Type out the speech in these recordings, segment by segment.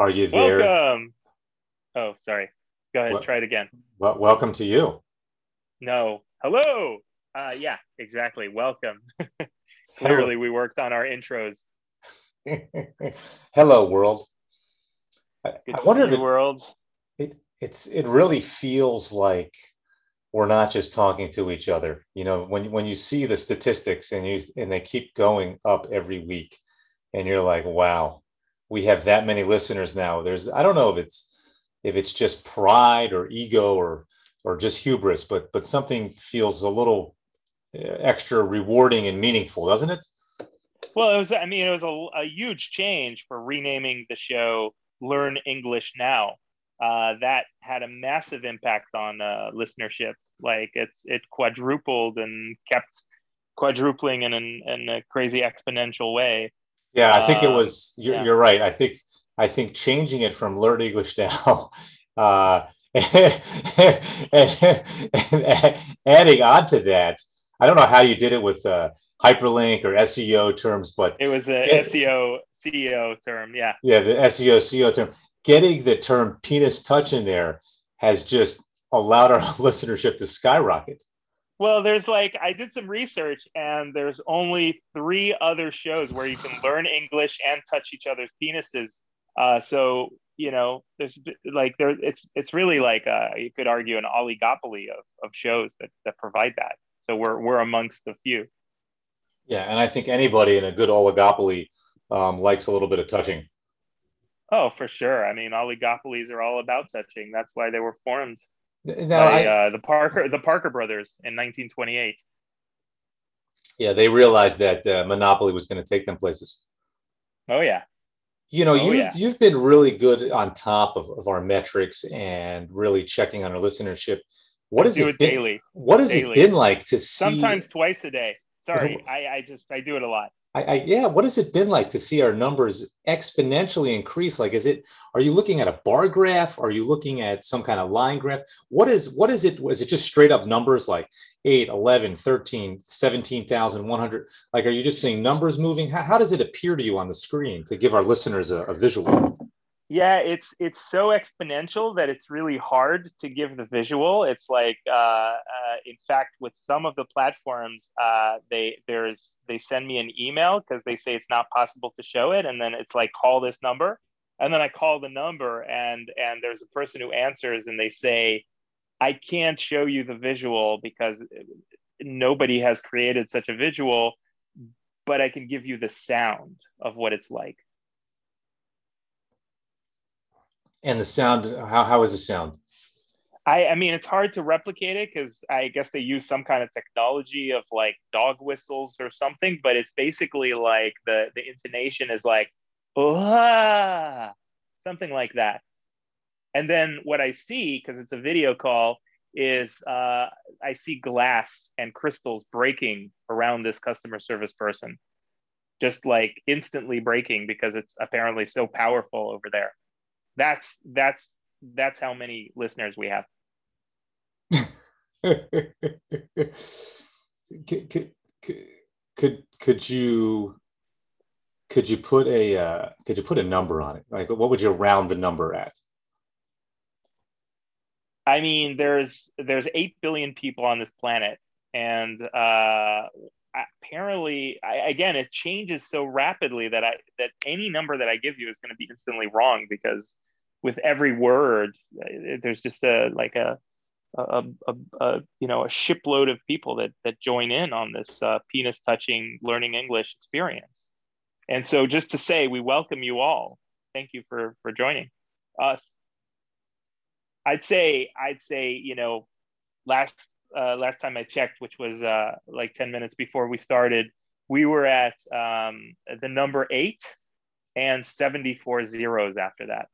Are you there? Welcome. Oh, sorry. Go ahead. What? Try it again. Well, welcome to you. No. Hello. Uh, yeah, exactly. Welcome. Clearly, we worked on our intros. Hello, world. I, Good I wonder if world. it it's it really feels like we're not just talking to each other. You know, when when you see the statistics and you and they keep going up every week, and you're like, wow, we have that many listeners now. There's I don't know if it's if it's just pride or ego or or just hubris, but but something feels a little uh, extra rewarding and meaningful, doesn't it? Well, it was. I mean, it was a, a huge change for renaming the show "Learn English Now." Uh, that had a massive impact on uh, listenership. Like it's it quadrupled and kept quadrupling in, an, in a crazy exponential way. Yeah, I think it Uh, was. You're, yeah. you're right. I think I think changing it from Learn English Now, uh, and, and adding on to that. I don't know how you did it with uh, hyperlink or SEO terms, but It was a Get- SEO CEO term. Yeah. yeah, the SEO SEO term. Getting the term penis touch in there has just allowed our listenership to skyrocket. Well, there's like I did some research, and there's only three other shows where you can learn English and touch each other's penises. Uh, so you know, there's like there, it's it's really like uh, you could argue an oligopoly of, of shows that that provide that. So we're we're amongst the few. Yeah, and I think anybody in a good oligopoly um, likes a little bit of touching. Oh, for sure. I mean, oligopolies are all about touching. That's why they were formed Now, by I, uh, the Parker the Parker brothers in 1928. yeah, they realized that uh, monopoly was going to take them places. Oh yeah. You know, Oh, you've yeah. you've been really good on top of, of our metrics and really checking on our listenership. What has do it it been? daily. What has daily. it been like to see? Sometimes twice a day. Sorry, I, I just I do it a lot. I, I yeah. What has it been like to see our numbers exponentially increase? Like, is it? Are you looking at a bar graph? Are you looking at some kind of line graph? What is? What is it? Is it just straight up numbers like 8, 11, 13, 17,100? Like, are you just seeing numbers moving? How, how does it appear to you on the screen to give our listeners a, a visual? Yeah, it's it's so exponential that it's really hard to give the visual. It's like, uh, uh, in fact, with some of the platforms, uh, they there's they send me an email because they say it's not possible to show it, and then it's like call this number, and then I call the number, and and there's a person who answers, and they say, I can't show you the visual because nobody has created such a visual, but I can give you the sound of what it's like. And the sound, how, how is the sound? I, I mean, it's hard to replicate it because I guess they use some kind of technology of like dog whistles or something, but it's basically like the, the intonation is like, something like that. And then what I see, because it's a video call, is uh, I see glass and crystals breaking around this customer service person, just like instantly breaking because it's apparently so powerful over there. That's that's that's how many listeners we have. could, could, could could you could you put a uh, could you put a number on it? Like, what would you round the number at? I mean, there's there's eight billion people on this planet, and uh, apparently, I, again, it changes so rapidly that I that any number that I give you is going to be instantly wrong because with every word, uh, there's just a like a a, a, a you know a shipload of people that that join in on this uh, penis touching learning English experience. And so, just to say, we welcome you all. Thank you for for joining us. I'd say I'd say you know last uh, last time I checked, which was uh, like ten minutes before we started, we were at um, the number eight and seventy four zeros after that.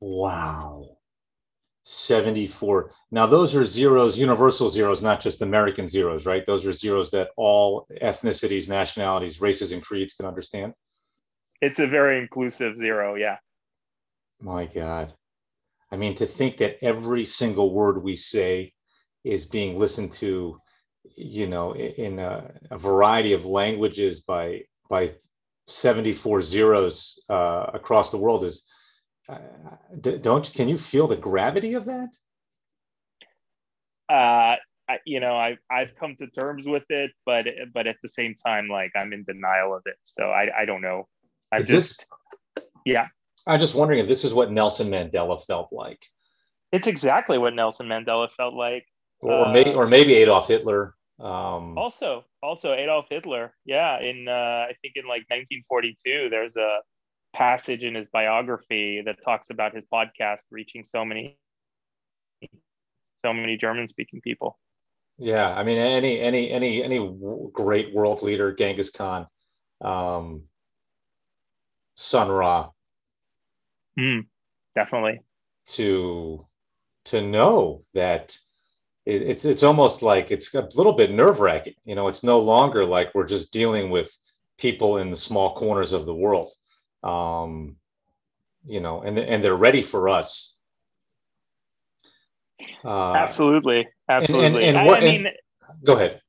Wow. 74. Now, those are zeros, universal zeros, not just American zeros, right? Those are zeros that all ethnicities, nationalities, races, and creeds can understand. It's a very inclusive zero, yeah. My God. I mean, to think that every single word we say is being listened to, you know, in a, a variety of languages by by 74 zeros uh, across the world is uh, don't can you feel the gravity of that? Uh I, you know I, i've come to terms with it but but at the same time like i'm in denial of it. So i i don't know. I just this, yeah. I'm just wondering if this is what nelson mandela felt like. It's exactly what nelson mandela felt like. Or, uh, maybe or maybe adolf hitler um, also, also Adolf Hitler. Yeah, in uh, I think in like 1942, there's a passage in his biography that talks about his podcast reaching so many, so many German-speaking people. Yeah, I mean, any any any any great world leader, Genghis Khan, um, Sun Ra. Mm, definitely. To to know that it, it's it's almost like it's a little bit nerve wracking. You know, it's no longer like we're just dealing with people in the small corners of the world. Um, you know, and and they're ready for us. Uh, absolutely, absolutely. And, and, and what, I mean, go ahead.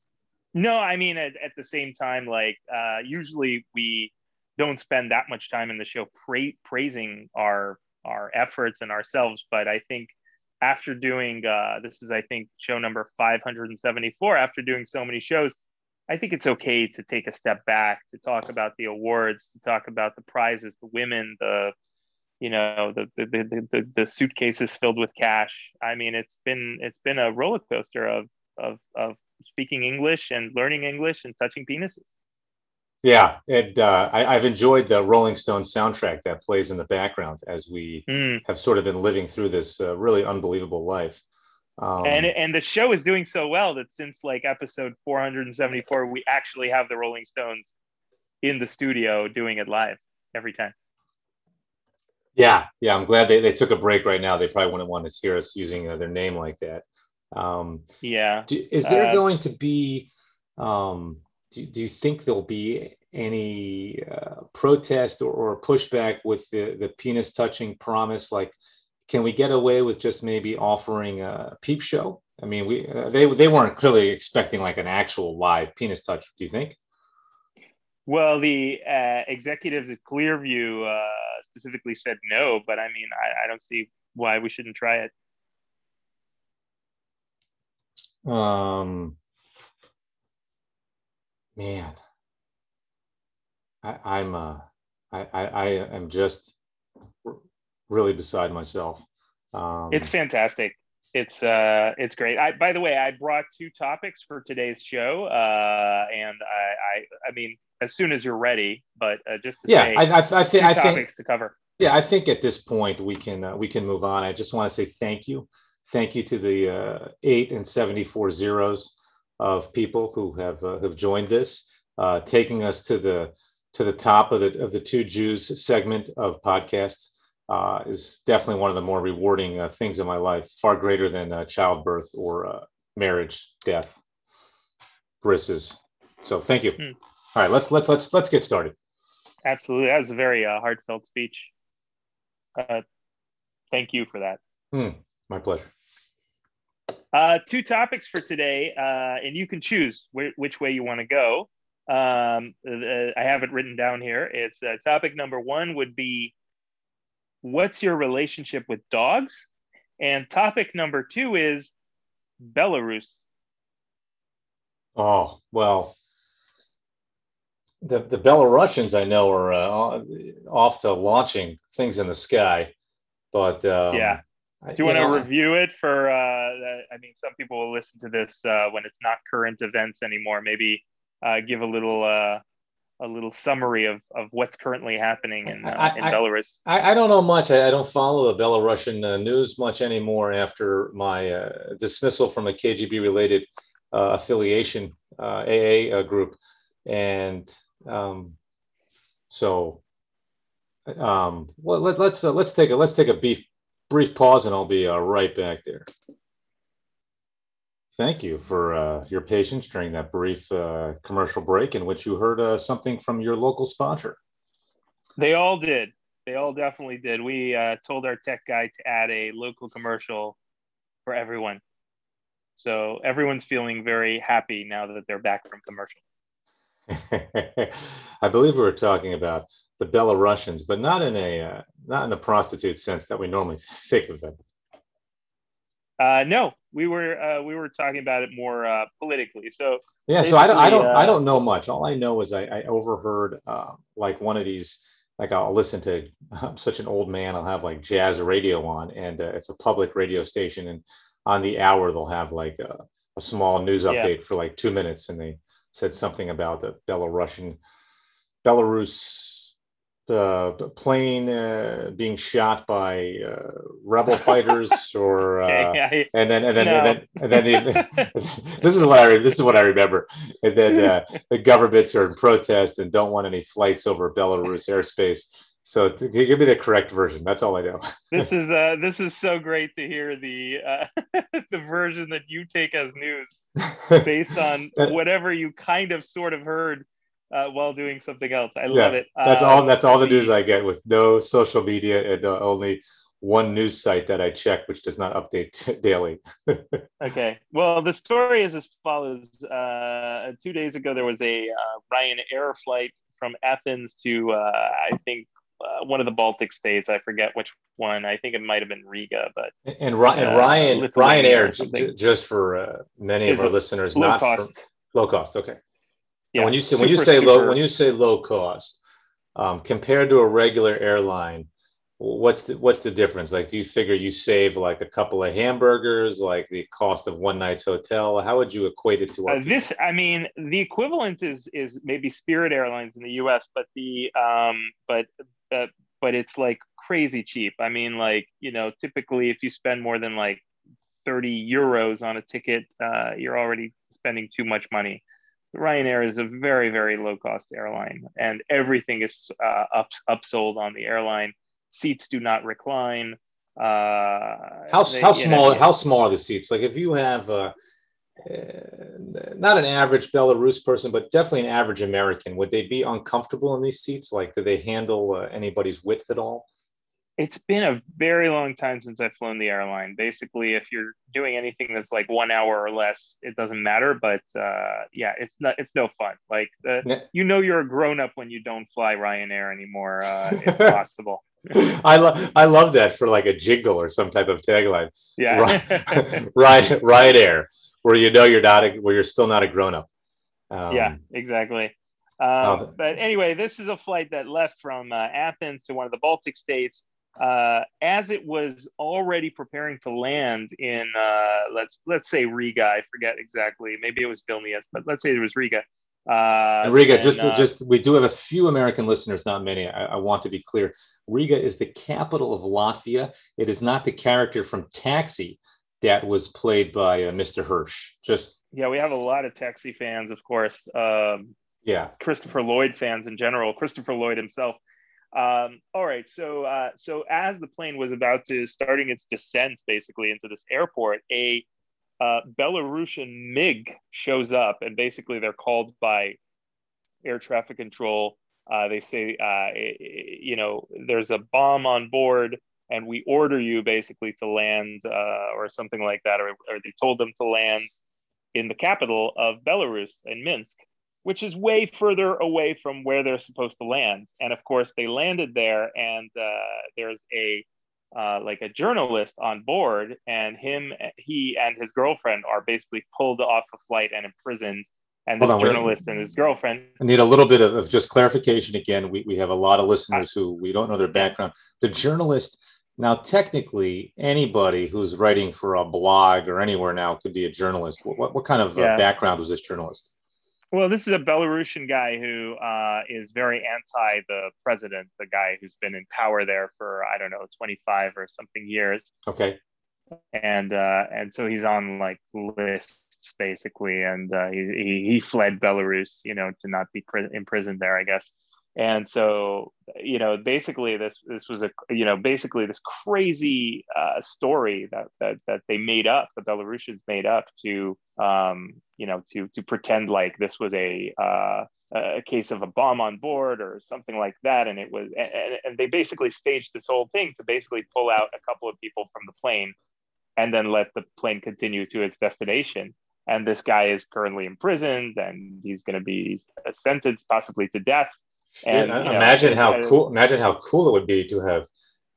No, I mean at, at the same time, like uh, usually we don't spend that much time in the show pra- praising our our efforts and ourselves, but I think after doing uh, this is I think show number 574. After doing so many shows, I think it's okay to take a step back to talk about the awards, to talk about the prizes, the women, the you know the the, the, the, the suitcases filled with cash. I mean, it's been it's been a roller coaster of of of speaking English and learning English and touching penises. Yeah, and uh, I, have enjoyed the Rolling Stone soundtrack that plays in the background as we mm. have sort of been living through this uh, really unbelievable life. Um, and and the show is doing so well that since like episode 474, we actually have the Rolling Stones in the studio doing it live every time. Yeah, yeah, I'm glad they, they took a break right now. They probably wouldn't want to hear us using their name like that. Um, yeah. Do, is there uh, going to be um, do, do you think there'll be any uh, protest or, or pushback with the, the penis touching promise? Like, can we get away with just maybe offering a peep show? I mean, we uh, they they weren't clearly expecting like an actual live penis touch. Do you think? Well, the uh, executives at Clearview uh, specifically said no, but I mean, I, I don't see why we shouldn't try it. Um, man, I, I'm uh, I, I, I am just really beside myself. Um, it's fantastic. It's uh, it's great. I, by the way, I brought two topics for today's show, uh, and I, I, I mean, as soon as you're ready, but uh, just yeah, say, I, I, I, th- I think to cover. Yeah, I think at this point we can uh, we can move on. I just want to say thank you, thank you to the uh, eight and seventy four zeros of people who have uh, have joined this, uh, taking us to the to the top of the of the two Jews segment of podcasts uh, is definitely one of the more rewarding uh, things in my life, far greater than uh, childbirth or uh, marriage, death, brisses. So thank you. Hmm. All right, let's let's let's let's get started. Absolutely, that was a very heartfelt speech. thank you for that. Hmm. My pleasure. Uh, two topics for today, uh, and you can choose wh- which way you want to go. Um, uh, I have it written down here. It's uh, topic number one would be what's your relationship with dogs? And topic number two is Belarus. Oh, well, the, the Belarusians I know are uh, off to launching things in the sky. But um, yeah, do you, want to review it for? Uh, I mean, some people will listen to this uh, when it's not current events anymore. Maybe uh, give a little uh, a little summary of, of what's currently happening in, uh, I, in Belarus. I, I, don't know much. I, I don't follow the Belarusian uh, news much anymore after my dismissal from a KGB related affiliation AA group, and um, so um, well, let, us let's, let's take a let's take a beef brief pause and I'll be uh, right back there. Thank you for uh, your patience during that brief uh, commercial break in which you heard uh, something from your local sponsor. They all did. They all definitely did. We uh, told our tech guy to add a local commercial for everyone. So everyone's feeling very happy now that they're back from commercial. I believe we were talking about the Belarusians, but not in a uh, not in the prostitute sense that we normally think of them. Uh, no, we were uh, we were talking about it more uh, politically. So yeah, so I don't I don't I uh, don't know much. All I know is I, I overheard uh, like one of these. Like I'll listen to I'm such an old man. I'll have like jazz radio on, and uh, it's a public radio station, and on the hour they'll have like a, a small news update yeah. for like two minutes, and they said something about the Belarusian Belarus the plane uh, being shot by uh, rebel fighters or uh, okay, and then and then no. and then, and then the, this is what I this is what I remember. And then uh, the governments are in protest and don't want any flights over Belarus airspace. So give me the correct version. That's all I know. This is uh this is so great to hear the uh, the version that you take as news based on whatever you kind of sort of heard uh, while doing something else. I yeah, love it. That's um, all. That's all the news I get with no social media and uh, only one news site that I check, which does not update daily. okay. Well, the story is as follows. Uh, two days ago, there was a uh, Ryanair flight from Athens to, uh, I think, uh, one of the Baltic states. I forget which one. I think it might have been Riga, but and, and Ryan Ryanair, j- just for uh, many of our listeners, not cost. For, low cost. Okay. Yeah, when you say super, when you say super, low when you say low cost, um, compared to a regular airline, what's the what's the difference? Like, do you figure you save like a couple of hamburgers, like the cost of one night's hotel? How would you equate it to uh, this? I mean, the equivalent is is maybe Spirit Airlines in the U.S., but the um, but uh, but it's like crazy cheap. I mean, like you know, typically if you spend more than like 30 euros on a ticket, uh, you're already spending too much money. Ryanair is a very, very low cost airline, and everything is uh, up, upsold on the airline. Seats do not recline. Uh, how they, how small know, how small are the seats? Like if you have uh, uh, not an average Belarus person, but definitely an average American, would they be uncomfortable in these seats? Like, do they handle uh, anybody's width at all? It's been a very long time since I've flown the airline. Basically, if you're doing anything that's like one hour or less, it doesn't matter. But uh, yeah, it's not. It's no fun. Like uh, you know, you're a grown up when you don't fly Ryanair anymore. Uh, if possible. I love I love that for like a jingle or some type of tagline. Yeah, Ryan Ryanair, where you know you're not a, where you're still not a grown up. Um, yeah, exactly. Um, oh, but anyway, this is a flight that left from uh, Athens to one of the Baltic states uh, as it was already preparing to land in uh, let's let's say Riga. I forget exactly. Maybe it was Vilnius, but let's say it was Riga. Uh, Riga, and, just uh, just we do have a few American listeners, not many. I, I, want to be clear. Riga is the capital of Latvia. It is not the character from Taxi that was played by uh, Mr. Hirsch. Just yeah, we have a lot of Taxi fans, of course. Um, yeah, Christopher Lloyd fans in general. Christopher Lloyd himself um, all right, so uh, so as the plane was about to starting its descent basically into this airport, a uh, Belarusian MiG shows up, and basically they're called by air traffic control. Uh, they say, uh, you know, there's a bomb on board, and we order you basically to land, uh, or something like that, or, or they told them to land in the capital of Belarus in Minsk which is way further away from where they're supposed to land. And of course, they landed there, and uh, there's a uh, like a journalist on board, and him, he, and his girlfriend are basically pulled off a flight and imprisoned. And this on, journalist wait. and his girlfriend. I need a little bit of, of, just clarification again. We, we have a lot of listeners who we don't know their background. The journalist, now, technically, anybody who's writing for a blog or anywhere now could be a journalist. What, what, what kind of uh, yeah. uh, background was this journalist? Well, this is a Belarusian guy who uh, is very anti the president, the guy who's been in power there for I don't know, twenty five or something years. Okay. And uh, and so he's on like lists basically, and uh, he, he fled Belarus, you know, to not be imprisoned there, I guess and so you know basically this this was a you know basically this crazy uh, story that, that that they made up the belarusians made up to um, you know to to pretend like this was a uh, a case of a bomb on board or something like that and it was and, and they basically staged this whole thing to basically pull out a couple of people from the plane and then let the plane continue to its destination and this guy is currently imprisoned and he's going to be sentenced possibly to death. And yeah, imagine know, how uh, cool! Imagine how cool it would be to have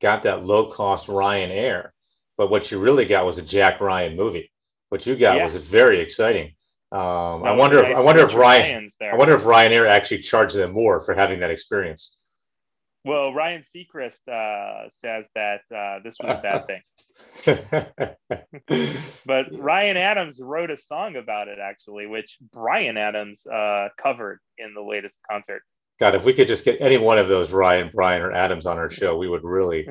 got that low cost Ryanair, but what you really got was a Jack Ryan movie. What you got yeah. was very exciting. Um, I wonder if I wonder if Ryan I wonder if Ryanair actually charged them more for having that experience. Well, Ryan Seacrest uh, says that uh, this was a bad thing. but Ryan Adams wrote a song about it, actually, which Bryan Adams uh, covered in the latest concert. God, if we could just get any one of those Ryan, Brian, or Adams on our show, we would really,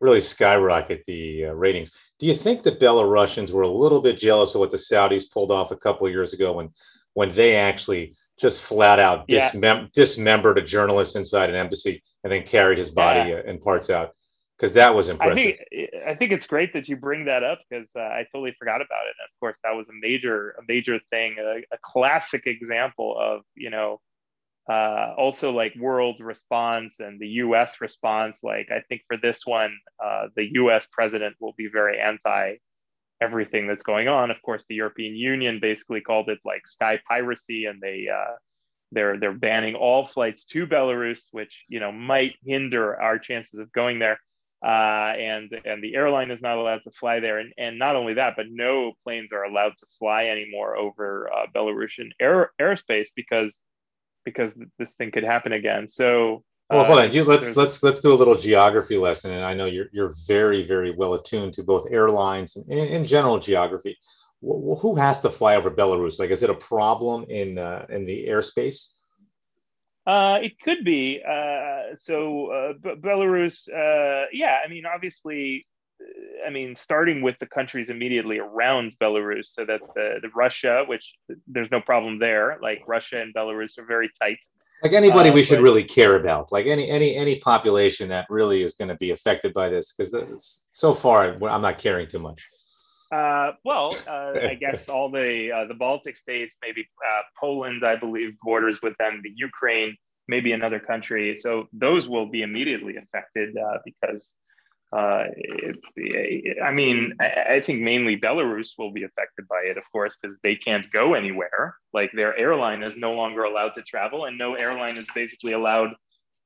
really skyrocket the uh, ratings. Do you think the Belarusians were a little bit jealous of what the Saudis pulled off a couple of years ago when, when they actually just flat out yeah. dismembered a journalist inside an embassy and then carried his body yeah. and parts out? Because that was impressive. I think, I think it's great that you bring that up because uh, I totally forgot about it. And of course, that was a major, a major thing, a, a classic example of you know uh, also like world response and the US response. Like, I think for this one, uh, the US president will be very anti everything that's going on. Of course, the European Union basically called it like sky piracy, and they uh, they're they're banning all flights to Belarus, which you know might hinder our chances of going there. Uh, and and the airline is not allowed to fly there, and, and not only that, but no planes are allowed to fly anymore over uh, Belarusian air, airspace because because this thing could happen again. So well, hold on. Uh, you, let's let's let's do a little geography lesson, and I know you're you're very very well attuned to both airlines and in, general geography. Who has to fly over Belarus? Like, is it a problem in uh, in the airspace? Uh, it could be. Uh, so uh, B- Belarus, uh, yeah. I mean, obviously, I mean, starting with the countries immediately around Belarus. So that's the, the Russia, which there's no problem there. Like Russia and Belarus are very tight. Like anybody uh, we should really care about, like any any any population that really is going to be affected by this, because so far I'm not caring too much. Uh, well, uh, I guess all the uh, the Baltic states, maybe uh, Poland, I believe, borders with them. The Ukraine, maybe another country. So those will be immediately affected uh, I mean, I think mainly Belarus will be affected by it, of course, because they can't go anywhere. Like their airline is no longer allowed to travel, and no airline is basically allowed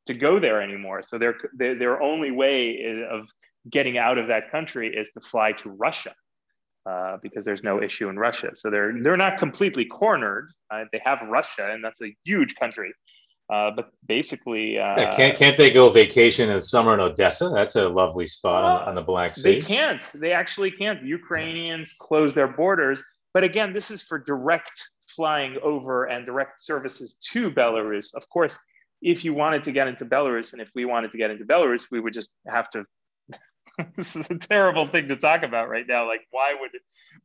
to go there anymore. So their their, their only way of getting out of that country is to fly to Russia. Uh, because there's no issue in Russia, so they're they're not completely cornered. Uh, they have Russia, and that's a huge country, uh, but basically, uh, yeah, can't can't they go vacation in summer in Odessa? That's a lovely spot on, on, the Black Sea. They can't. They actually can't. Ukrainians close their borders, but again, this is for direct flying over and direct services to Belarus. Of course, if you wanted to get into Belarus, and if we wanted to get into Belarus, we would just have to. this is a terrible thing to talk about right now. Like, why would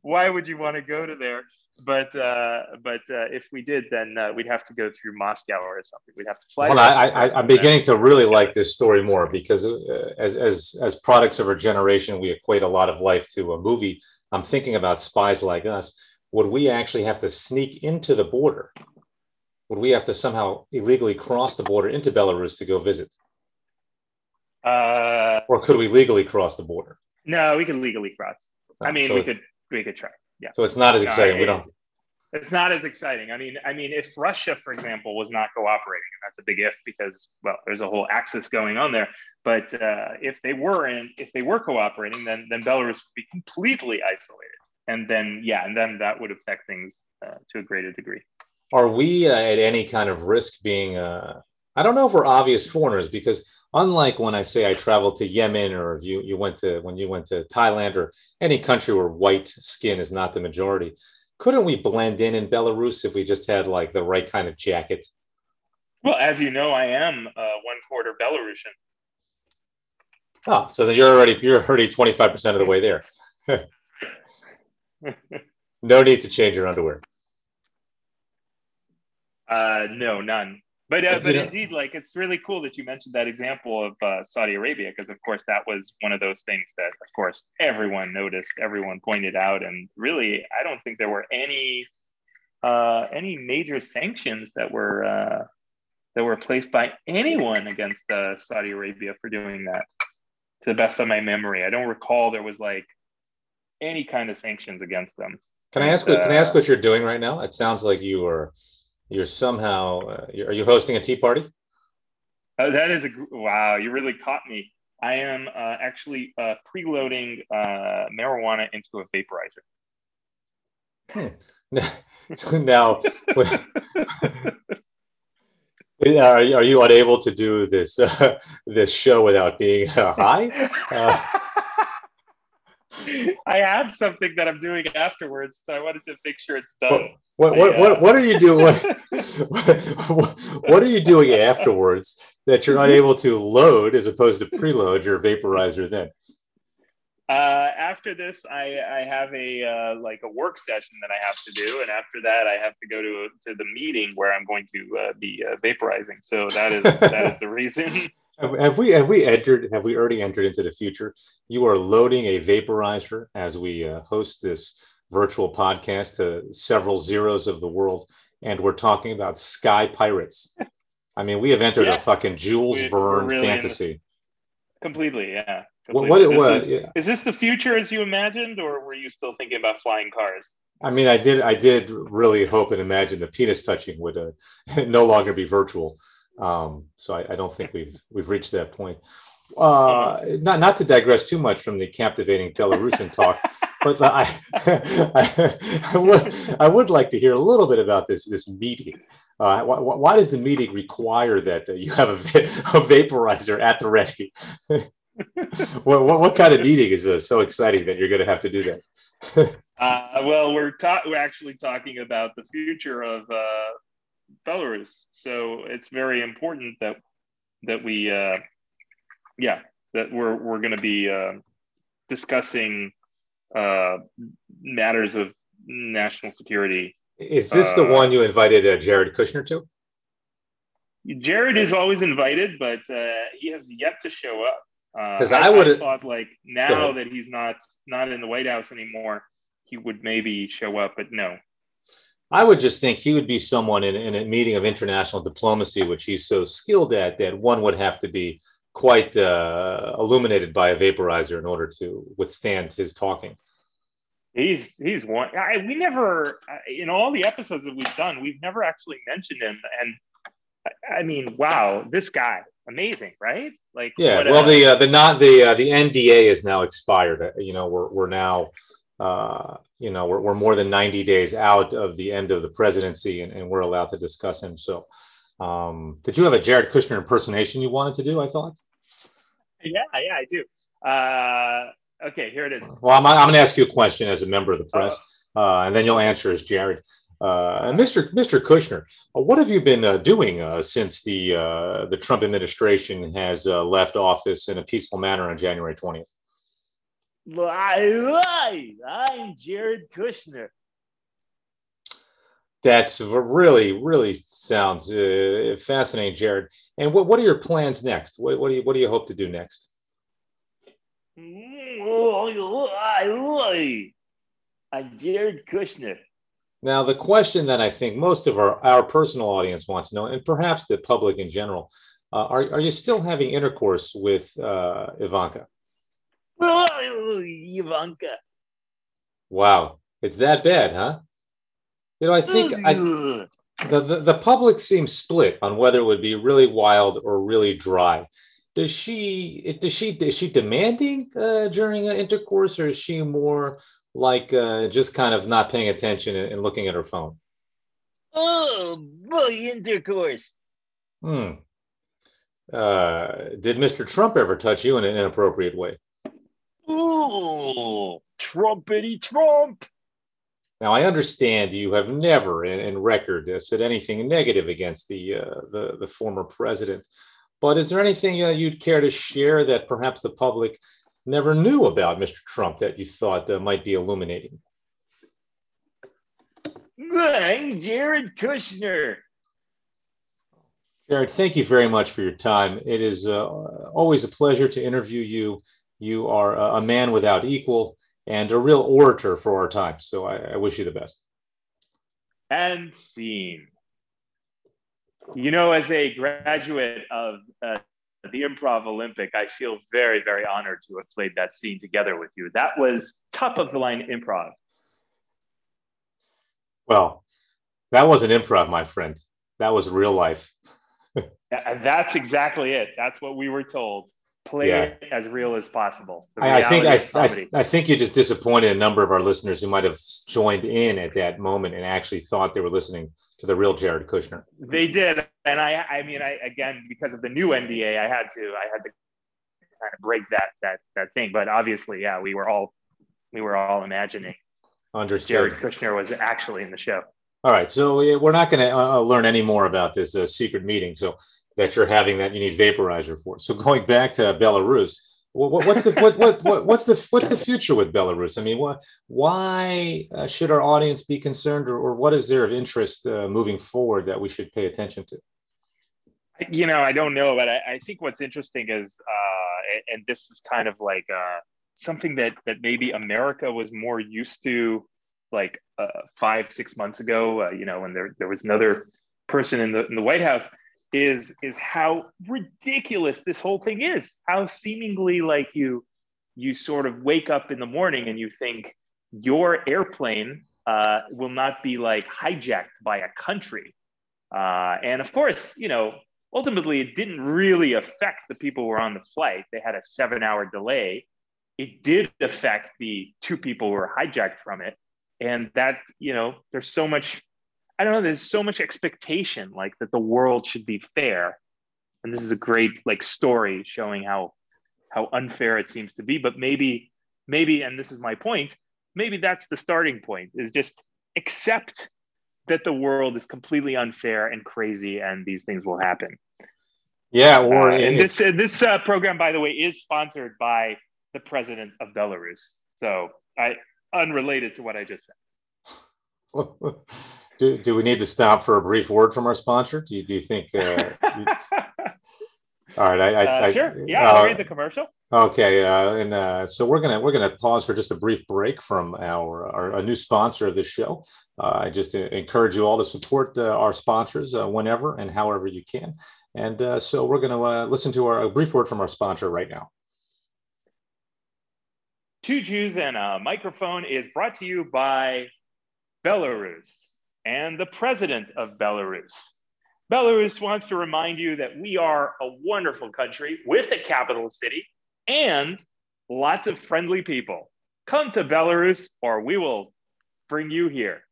why would you want to go to there? but uh, but uh, if we did, then uh, we'd have to go through Moscow or something. We'd have to fly. Well, I, am beginning to really like this story more because uh, as as as products of our generation, we equate a lot of life to a movie. I'm thinking about spies like us. Would we actually have to sneak into the border? Would we have to somehow illegally cross the border into Belarus to go visit? Uh, or could we legally cross the border? No, we could legally cross. I mean, so we could we could try yeah. So it's not as exciting. we don't. It's not as exciting. I mean, I mean, if Russia, for example, was not cooperating, and that's a big if because well, there's a whole axis going on there. But uh, if they were in, if they were cooperating, then then Belarus would be completely isolated, and then yeah, and then that would affect things uh, to a greater degree. Are we uh, at any kind of risk being? Uh, I don't know if we're obvious foreigners because unlike when I say I traveled to Yemen or you you went to when you went to Thailand or any country where white skin is not the majority, couldn't we blend in in Belarus if we just had like the right kind of jacket? Well, as you know, I am uh, one quarter Belarusian. Oh, so then you're already you're already twenty five percent of the way there. no need to change your underwear. Uh, no, none. But uh, but indeed, like it's really cool that you mentioned that example of uh, Saudi Arabia because of course that was one of those things that of course everyone noticed, everyone pointed out, and really I don't think there were any uh, any major sanctions that were uh, that were placed by anyone against uh, Saudi Arabia for doing that. To the best of my memory, I don't recall there was like any kind of sanctions against them. Can I ask what Can I ask what you're doing right now? It sounds like you are you're somehow uh, are you hosting a tea party? Uh, that is a wow! You really caught me. I am uh, actually uh, preloading uh, marijuana into a vaporizer. Hmm. now, are, are you unable to do this uh, this show without being high? I have something that I'm doing afterwards, so I wanted to make sure it's done. What what, what, what, are you doing? What, what, are you doing afterwards that you're unable to load as opposed to preload your vaporizer then? Uh, after this, I, I have a uh, like a work session that I have to do, and after that, I have to go to to the meeting where I'm going to uh, be uh, vaporizing. So that is that is the reason. Have we have we entered? Have we already entered into the future? You are loading a vaporizer as we uh, host this virtual podcast to several zeros of the world, and we're talking about sky pirates. I mean, we have entered yeah. a fucking Jules we, Verne really fantasy. Completely, yeah. Completely. What, what, is, yeah. is this the future as you imagined, or were you still thinking about flying cars? I mean, I did. I did really hope and imagine the penis touching would uh, no longer be virtual. Um, so I, I, don't think we've we've reached that point. Uh, not not to digress too much from the captivating Belarusian talk, but I, I, I, would, I would like to hear a little bit about this this meeting. Uh, why, why, does the meeting require that uh, you have a, a, vaporizer at the ready? what, what, what, kind of meeting is this so exciting that you're going to have to do that? Uh, well, we're ta- we're actually talking about the future of uh, Belarus. So it's very important that that we, uh, yeah, that we're we're going to be uh, discussing uh, matters of national security. Is this the uh, one you invited uh, Jared Kushner to? Jared is always invited, but uh, he has yet to show up. Because uh, I, I would have thought, like now that he's not not in the White House anymore, he would maybe show up, but no. I would just think he would be someone in, in, a meeting of international diplomacy, which he's so skilled at, that one would have to be quite uh, illuminated by a vaporizer in order to withstand his talking. He's he's one. I, we never in all the episodes that we've done, we've never actually mentioned him. And I mean, wow, this guy, amazing, right? Like, yeah. Well, a, the uh, the not the uh, the NDA is now expired. You know, we're we're now uh, you know, we're, we're more than 90 days out of the end of the presidency and, and we're allowed to discuss him. So, um, did you have a Jared Kushner impersonation you wanted to do? I thought. Yeah, yeah, I do. Uh, okay, here it is. Well, I'm, I'm going to ask you a question as a member of the press, uh, and then you'll answer as Jared. Uh, Mr. Mr. Kushner, uh, what have you been uh, doing uh, since the uh, the Trump administration has uh, left office in a peaceful manner on January 20th? I'm Jared Kushner. That's really, really sounds uh, fascinating, Jared. And what, what are your plans next? What, what do you what do you hope to do next? I'm Jared Kushner. Now, the question that I think most of our, our personal audience wants to know, and perhaps the public in general, uh, are, are you still having intercourse with uh, Ivanka? Ivanka. Wow, it's that bad, huh? You know, I think I, the, the the public seems split on whether it would be really wild or really dry. Does she does she is she demanding uh, during intercourse, or is she more like uh, just kind of not paying attention and, and looking at her phone? Oh boy, intercourse. Hmm. Uh, did Mr. Trump ever touch you in an inappropriate way? Ooh, Trumpity Trump. Now I understand you have never, in, in record, uh, said anything negative against the, uh, the the former president. But is there anything uh, you'd care to share that perhaps the public never knew about Mr. Trump that you thought uh, might be illuminating? Good. I'm Jared Kushner. Jared, thank you very much for your time. It is uh, always a pleasure to interview you you are a man without equal and a real orator for our time. So I, I wish you the best. And scene. You know, as a graduate of uh, the Improv Olympic, I feel very, very honored to have played that scene together with you. That was top of the line improv. Well, that wasn't improv, my friend. That was real life. That's exactly it. That's what we were told. Play Yeah. it as real as possible. I, I think I, I. I think you just disappointed a number of our listeners who might have joined in at that moment and actually thought they were listening to the real Jared Kushner. They did, and I, I mean, I again because of the new NDA, I had to, I had to kind of break that that that thing. But obviously, yeah, we were all, we were all imagining Understood. Jared Kushner was actually in the show. All right, so we- we're not going to uh, learn any more about this uh, secret meeting. So that you're having that you need vaporizer for. So going back to Belarus, what, what- what's the what, what what what's the what's the future with Belarus? I mean, what why uh, should our audience be concerned, or, or what is there of interest uh, moving forward that we should pay attention to? You know, I don't know, but I, I think what's interesting is, uh, and, and this is kind of like uh, something that that maybe America was more used to, like uh, five six months ago. Uh, you know, when there there was another person in the in the White House, is is how ridiculous this whole thing is. How seemingly like you you sort of wake up in the morning and you think your airplane uh, will not be like hijacked by a country. Uh, and of course, you know, ultimately it didn't really affect the people who were on the flight. They had a seven hour delay. It did affect the two people who were hijacked from it. And that, you know, there's so much, I don't know, there's so much expectation like that the world should be fair. And this is a great like story showing how how unfair it seems to be. But maybe, maybe, and this is my point, maybe that's the starting point is just accept that the world is completely unfair and crazy and these things will happen. Yeah, or Uh, and this uh, this uh, program, by the way, is sponsored by the president of Belarus. So I unrelated to what I just said. do, do we need to stop for a brief word from our sponsor? Do you, do you think? Uh, all right, I, I, Uh, I sure. Yeah, uh, I'll read the commercial. Okay, uh, and uh, so we're gonna we're gonna pause for just a brief break from our, our a new sponsor of this show. Uh, I just uh, encourage you all to support uh, our sponsors uh, whenever and however you can. And uh, so we're gonna uh, listen to our a brief word from our sponsor right now. Two Jews and a Microphone is brought to you by Belarus and the president of Belarus. Belarus wants to remind you that we are a wonderful country with a capital city and lots of friendly people. Come to Belarus or we will bring you here.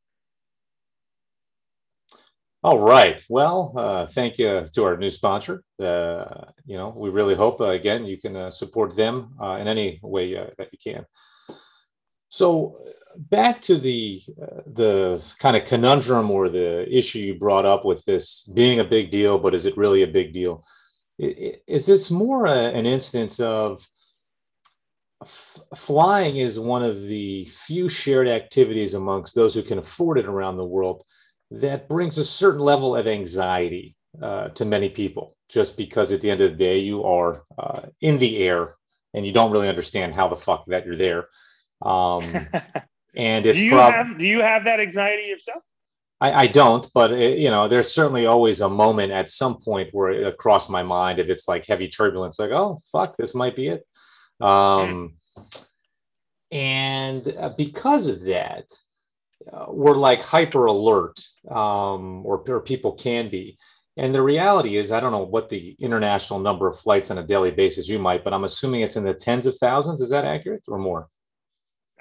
All right. Well, uh, thank you to our new sponsor. Uh, you know, we really hope uh, again you can uh, support them uh, in any way uh, that you can. So, back to the uh, the kind of conundrum or the issue you brought up with this being a big deal, but is it really a big deal? Is this more a, an instance of f- flying is one of the few shared activities amongst those who can afford it around the world that brings a certain level of anxiety uh, to many people just because at the end of the day you are uh, in the air and you don't really understand how the fuck that you're there um, and it's do you prob- have do you have that anxiety yourself? I, I don't but it, you know there's certainly always a moment at some point where it crossed my mind if it's like heavy turbulence like oh fuck this might be it. Um, and uh, because of that uh, we're like hyper alert um, or, or people can be. And the reality is i don't know what the international number of flights on a daily basis you might but i'm assuming it's in the tens of thousands. Is that accurate or more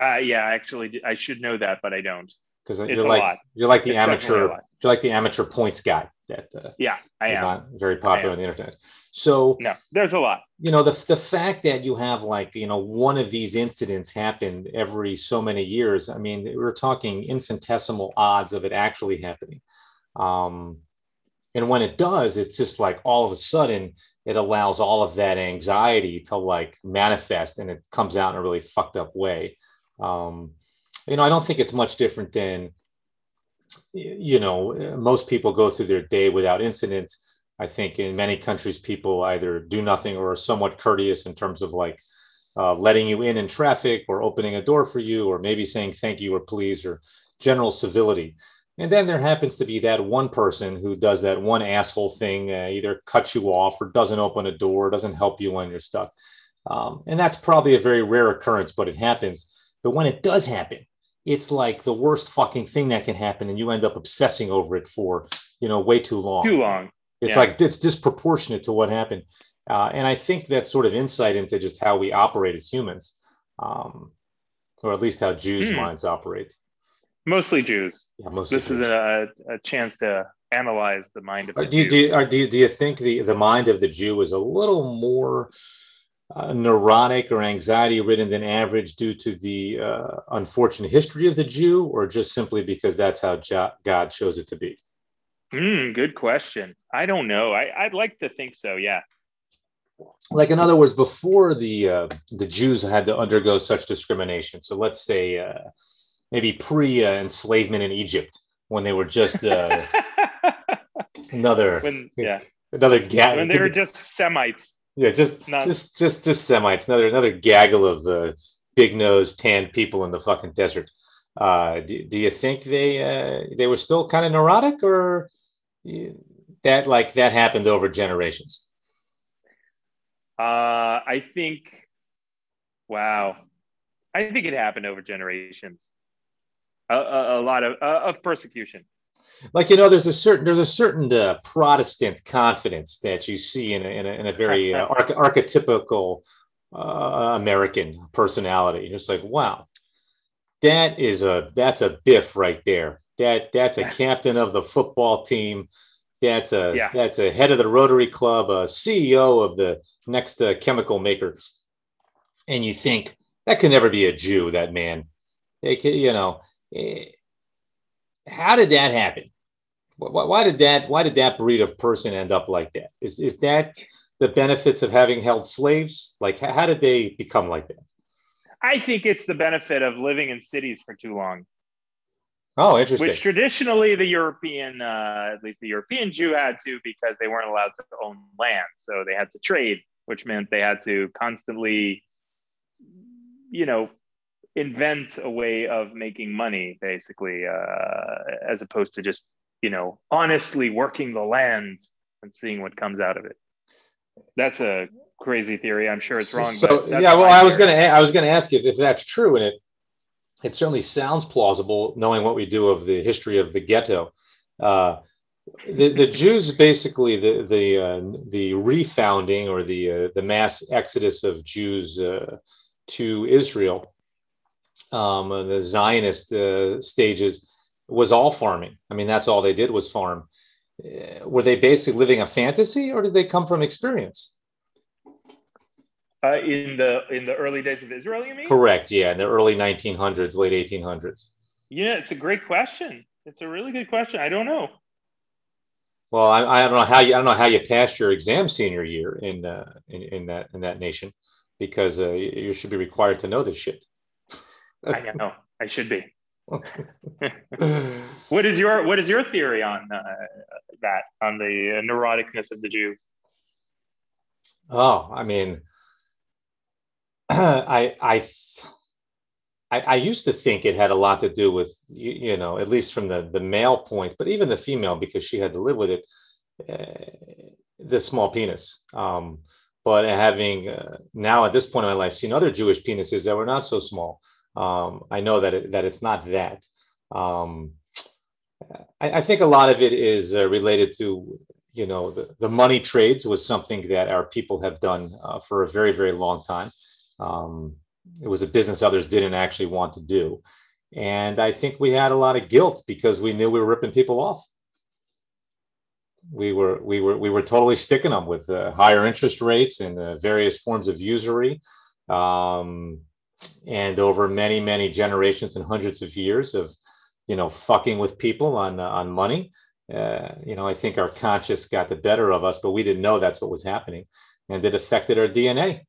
Uh, yeah, actually, I should know that, but I don't. because you're like lot. you're like the It's amateur you're like the amateur points guy that uh, Yeah, I is am. not very popular on the internet so No, there's a lot. you know the the fact that you have like you know one of these incidents happen every so many years i mean we're talking infinitesimal odds of it actually happening um and when it does it's just like all of a sudden it allows all of that anxiety to like manifest and it comes out in a really fucked up way um you know i don't think it's much different than you know most people go through their day without incident I think in many countries, people either do nothing or are somewhat courteous in terms of like uh, letting you in in traffic or opening a door for you or maybe saying thank you or please or general civility. And then there happens to be that one person who does that one asshole thing, uh, either cuts you off or doesn't open a door, doesn't help you when you're stuck. Um, and that's probably a very rare occurrence, but it happens. But when it does happen, it's like the worst fucking thing that can happen, and you end up obsessing over it for you know way too long. Too long. It's Yeah. like it's disproportionate to what happened, uh, and I think that's sort of insight into just how we operate as humans, um, or at least how Jews' Hmm. minds operate. Mostly Jews. Yeah, most This is a, a chance to analyze the mind of Or do you, do, you, do, you, do you think the, the mind of the Jew is a little more uh, neurotic or anxiety ridden than average due to the uh, unfortunate history of the Jew, or just simply because that's how God chose it to be? Hmm, good question. I don't know. I, I'd like to think so. Yeah. Like in other words, before the uh, the Jews had to undergo such discrimination. So let's say uh, maybe pre uh, enslavement in Egypt, when they were just uh, another when yeah, another gag. when they were just Semites. Yeah, just Not- just just just Semites. Another another gaggle of uh, big nosed tanned people in the fucking desert. Uh, do, do you think they uh, they were still kind of neurotic, or that like that happened over generations? Uh, I think. Wow, I think it happened over generations. A, a, a lot of uh, of persecution. Like you know, there's a certain there's a certain uh, Protestant confidence that you see in a, in a, in a very uh, arch- archetypical uh, American personality. You're just like, wow, that is a that's a biff right there. That that's a captain of the football team. That's a Yeah. that's a head of the Rotary Club, a CEO of the next uh, chemical maker. And you think that can never be a Jew. That man, can, you know. eh, how did that happen? Wh- wh- Why did that? Why did that breed of person end up like that? Is is that the benefits of having held slaves? Like, how did they become like that? I think it's the benefit of living in cities for too long, Oh, interesting. which traditionally the European, uh, at least the European Jew, had to because they weren't allowed to own land, so they had to trade, which meant they had to constantly, you know, invent a way of making money, basically, uh, as opposed to just you know honestly working the land and seeing what comes out of it. That's a crazy theory. I'm sure it's wrong. So but yeah, well, I was theory. gonna i was gonna ask you if, if that's true, and it it certainly sounds plausible, knowing what we do of the history of the ghetto. Uh, the the Jews basically the the uh, the refounding or the uh, the mass exodus of Jews uh, to Israel, um, uh, the Zionist uh, stages was all farming. I mean, that's all they did was farm. Uh, were they basically living a fantasy, or did they come from experience? Uh, in the in the early days of Israel, you mean? Correct. Yeah, in the early 1900s, late 1800s. Yeah, it's a great question. It's a really good question. I don't know. Well, I, I don't know how you I don't know how you passed your exam senior year in uh, in, in that in that nation, because uh, you you should be required to know this shit. I know. I should be. What is your What is your theory on uh, that on the uh, neuroticness of the Jew? Oh, I mean, I, I, I, I used to think it had a lot to do with you, you know, at least from the the male point, but even the female because she had to live with it, uh, the small penis. Um, but having uh, now at this point in my life seen other Jewish penises that were not so small, um, I know that it, that it's not that. Um, I, I think a lot of it is uh, related to you know the, the money trades was something that our people have done uh, for a very very long time. Um, it was a business others didn't actually want to do. And i think we had a lot of guilt because we knew we were ripping people off. We were we were we were totally sticking them with uh, higher interest rates and uh, various forms of usury. Um, and over many many generations and hundreds of years of you know fucking with people on uh, on money uh, you know, I think our conscious got the better of us, but we didn't know that's what was happening, and it affected our DNA.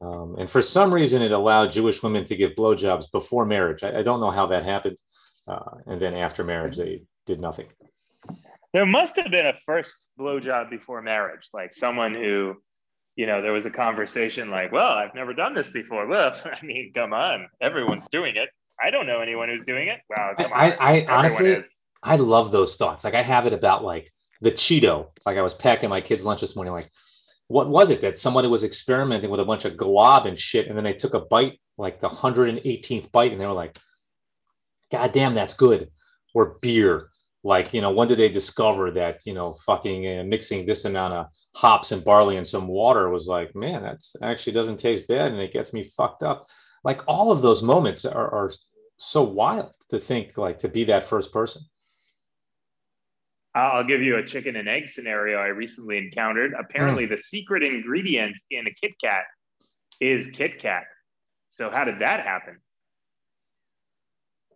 Um, and for some reason, it allowed Jewish women to give blowjobs before marriage. I, I don't know how that happened, uh, and then after marriage, they did nothing. There must have been a first blowjob before marriage, like someone who, you know, there was a conversation like, "Well, I've never done this before." Well, I mean, come on, everyone's doing it. I don't know anyone who's doing it. Well, come on, I, I honestly, is. I love those thoughts. Like I have it about like the Cheeto. Like I was packing my kids' lunch this morning. Like, what was it that somebody was experimenting with a bunch of glob and shit, and then they took a bite, like the hundred and eighteenth bite, and they were like, God damn, that's good. Or beer. Like, you know, when did they discover that, you know, fucking uh, mixing this amount of hops and barley and some water was like, man, that's actually doesn't taste bad and it gets me fucked up. Like all of those moments are, are so wild to think like to be that first person. I'll give you a chicken and egg scenario I recently encountered. Apparently, mm. the secret ingredient in a Kit Kat is Kit Kat. So, how did that happen?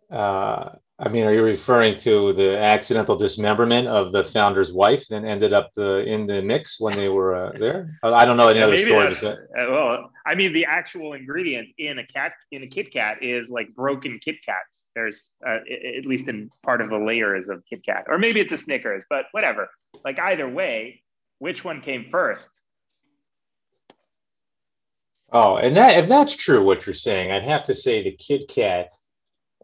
Uh, I mean, are you referring to the accidental dismemberment of the founder's wife and ended up uh, in the mix when they were uh, there? I don't know any yeah, other story. Uh, well, I mean, the actual ingredient in a cat in a Kit Kat is like broken Kit Kats. There's uh, at least in part of the layers of Kit Kat, or maybe it's a Snickers, but whatever. Like either way, which one came first? Oh, and that if that's true, what you're saying, I'd have to say the Kit Kat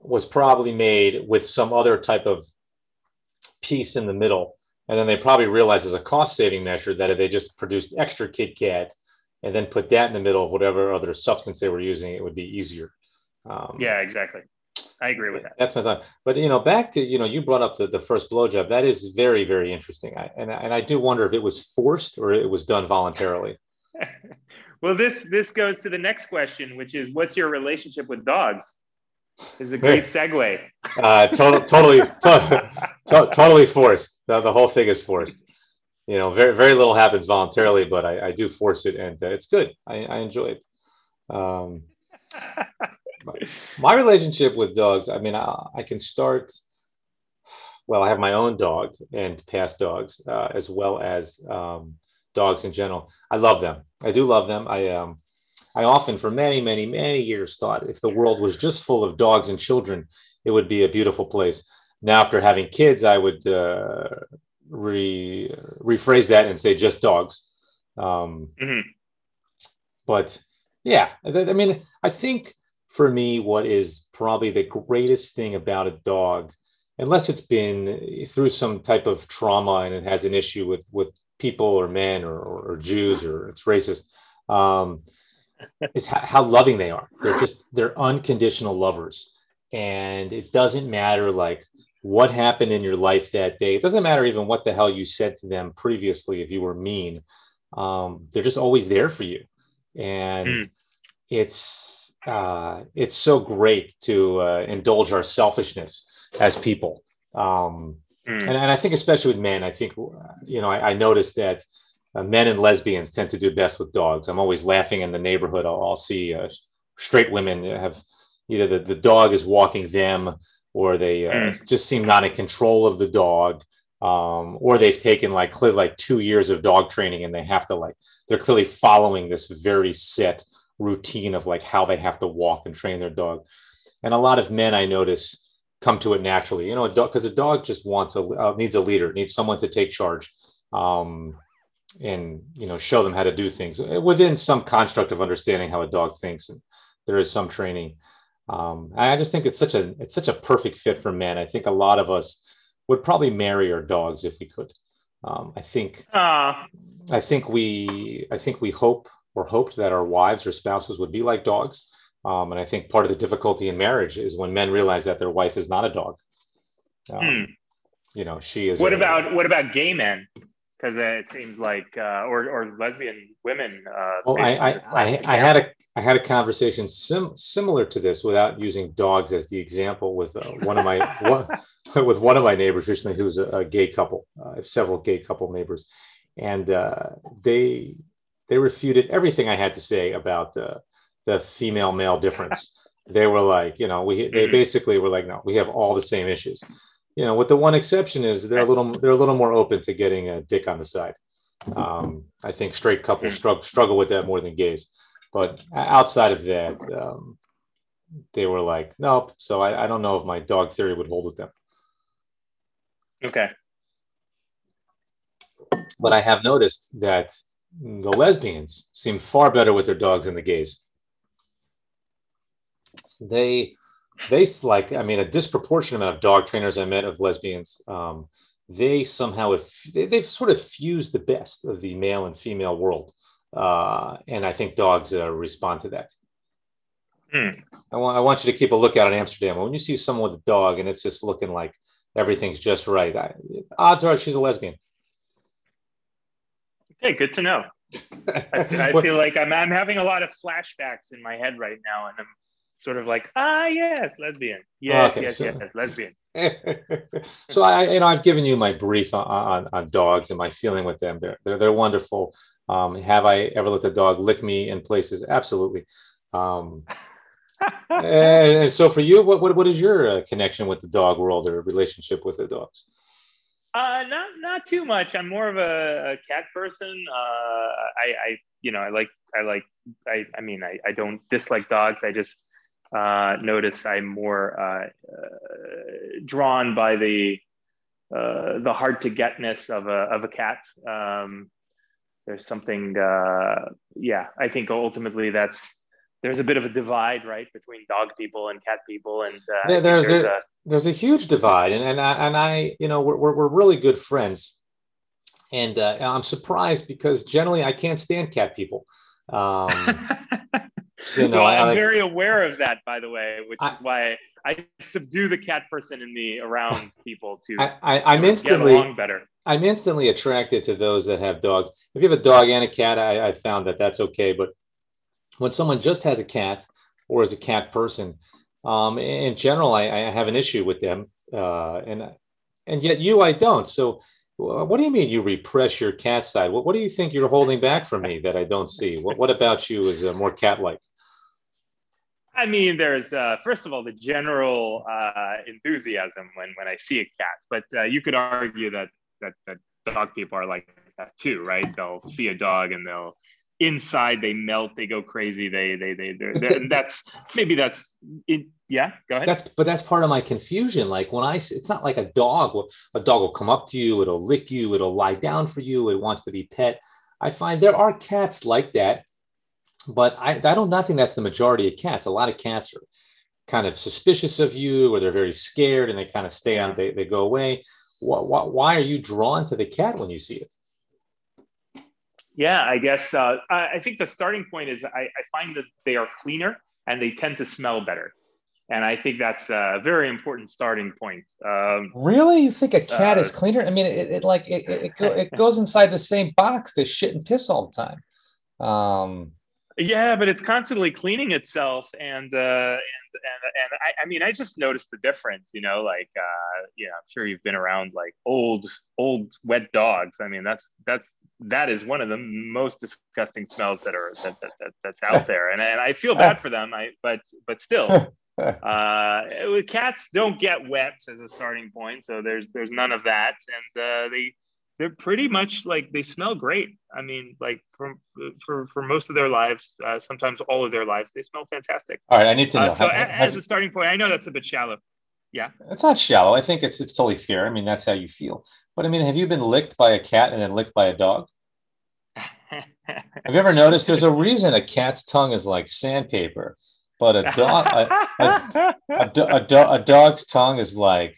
was probably made with some other type of piece in the middle. And then they probably realized as a cost saving measure that if they just produced extra Kit Kat and then put that in the middle of whatever other substance they were using, it would be easier. Um, yeah, exactly. I agree with that. That's my thought. But you know, back to you know, you brought up the, the first blowjob. That is very very interesting. I, and and I do wonder if it was forced or it was done voluntarily. well, this this goes to the next question, which is, what's your relationship with dogs? Is a great segue. Uh, to- totally, to- to- totally forced. The, the, whole thing is forced. You know, very very little happens voluntarily, but I, I do force it, and uh, it's good. I, I enjoy it. Um, my relationship with dogs. I mean, I, I, can start. Well, I have my own dog and past dogs, uh, as well as um, dogs in general. I love them. I do love them. I um, I often, for many, many, many years, thought if the world was just full of dogs and children, it would be a beautiful place. Now, after having kids, I would uh, re, rephrase that and say just dogs. Um, mm-hmm. But yeah, I mean, I think for me, what is probably the greatest thing about a dog, unless it's been through some type of trauma and it has an issue with with people or men or, or, or Jews or it's racist. Um, is how, how loving they are. They're just they're unconditional lovers, and it doesn't matter like what happened in your life that day. It doesn't matter even what the hell you said to them previously if you were mean. Um, they're just always there for you, and mm. it's uh, it's so great to uh, indulge our selfishness as people. Um, mm. and, and I think especially with men, I think you know I, I noticed that uh, men and lesbians tend to do best with dogs. I'm always laughing in the neighborhood. I'll, I'll see uh, straight women have either the, the dog is walking them or they uh, mm. just seem not in control of the dog. Um, or they've taken like clearly like two years of dog training and they have to like they're clearly following this very set routine of like how they have to walk and train their dog. And a lot of men I notice come to it naturally, you know, a dog because a dog just wants a uh, needs a leader, needs someone to take charge. Um, and you know show them how to do things within some construct of understanding how a dog thinks and there is some training. Um, i just think it's such a it's such a perfect fit for men. I think a lot of us would probably marry our dogs if we could. Um, i think uh. i think we i think we hope or hoped that our wives or spouses would be like dogs. Um, and i think part of the difficulty in marriage is when men realize that their wife is not a dog. Um, hmm. you know she is what a, about what about gay men because it seems like uh, or or lesbian women. Uh, well, I I, I, I, had a I had a conversation sim- similar to this without using dogs as the example with uh, one of my one, with one of my neighbors recently who's a, a gay couple. Uh, I have several gay couple neighbors, and uh, they they refuted everything I had to say about uh, the female male difference. they were like, you know, we they mm-hmm. basically were like, no, we have all the same issues you know, with the one exception is they're a little they're a little more open to getting a dick on the side. Um, I think straight couples struggle struggle with that more than gays, but outside of that, um, they were like, nope. So I, I don't know if my dog theory would hold with them. Okay. But I have noticed that the lesbians seem far better with their dogs than the gays. They they like i mean a disproportionate amount of dog trainers i met of lesbians um, they somehow have they, have sort of fused the best of the male and female world uh, and i think dogs uh, respond to that Hmm. I want I want you to keep a lookout in Amsterdam. When you see someone with a dog and it's just looking like everything's just right, I, odds are she's a lesbian. Okay, good to know. I, I feel like I'm, I'm having a lot of flashbacks in my head right now, and I'm sort of like, ah, yes, lesbian. Yes, Okay, yes, so- yes, lesbian. so I, you know, I've given you my brief on, on, on dogs and my feeling with them. They're they're, they're wonderful. Um, have I ever let the dog lick me in places? Absolutely. Um, and, so for you, what what, what is your uh, connection with the dog world or relationship with the dogs? Uh, not not too much. I'm more of a, a cat person. Uh, I, I you know I like I like I I mean I, I don't dislike dogs. I just uh, notice I'm more uh, uh, drawn by the uh, the hard to getness of a of a cat. Um, there's something uh, yeah. I think ultimately that's there's a bit of a divide right between dog people and cat people, and uh, There- there's- there's there- a there's a huge divide and and I, and I you know we're, we're, we're really good friends and uh, I'm surprised because generally I can't stand cat people um, you know, well, I I'm like- very aware of that, by the way, which I- is why I subdue the cat person in me around people to I, I, I'm get instantly along better. I'm instantly attracted to those that have dogs. If you have a dog and a cat, I, I found that that's okay. But when someone just has a cat or is a cat person, um, in general, I, I have an issue with them, uh, and and yet you, I don't. So, what do you mean you repress your cat side? What, what do you think you're holding back from me that I don't see? What What about you is uh, more cat-like? I mean, there's uh, first of all the general uh, enthusiasm when when I see a cat, but uh, you could argue that that that dog people are like that too, right? They'll see a dog and they'll inside they melt, they go crazy, they they they and that's maybe that's it. Yeah, go ahead. That's but that's part of my confusion. Like when I, it's not like a dog. A dog will come up to you, it'll lick you, it'll lie down for you, it wants to be pet. I find there are cats like that, but I, I don't not think that's the majority of cats. A lot of cats are kind of suspicious of you, or they're very scared and they kind of stay on. They they go away. Why, why, why are you drawn to the cat when you see it? Yeah, I guess uh, I I think the starting point is I, I find that they are cleaner and they tend to smell better, and I think that's a very important starting point. Um, Really? You think a cat Uh, is cleaner? I mean, it, it like it, it, it, go, it goes inside the same box to shit and piss all the time. Um, yeah, but it's constantly cleaning itself, and uh, and and and I, I mean, I just noticed the difference. You know, like uh, you know, I'm sure you've been around like old old wet dogs. I mean, that's that's that is one of the most disgusting smells that are that, that, that that's out there, and and I feel bad for them. I but but still. uh cats don't get wet as a starting point so there's there's none of that and uh they they're pretty much like they smell great i mean like for for for most of their lives uh, sometimes all of their lives they smell fantastic All right, I need to know. uh, so Have- a- have- as a starting point i know that's a bit shallow Yeah, it's not shallow. I think it's it's totally fair. I mean, that's how you feel. But I mean, have you been licked by a cat and then licked by a dog? Have you ever noticed there's a reason a cat's tongue is like sandpaper, but a dog a, a, a, do, a dog's tongue is like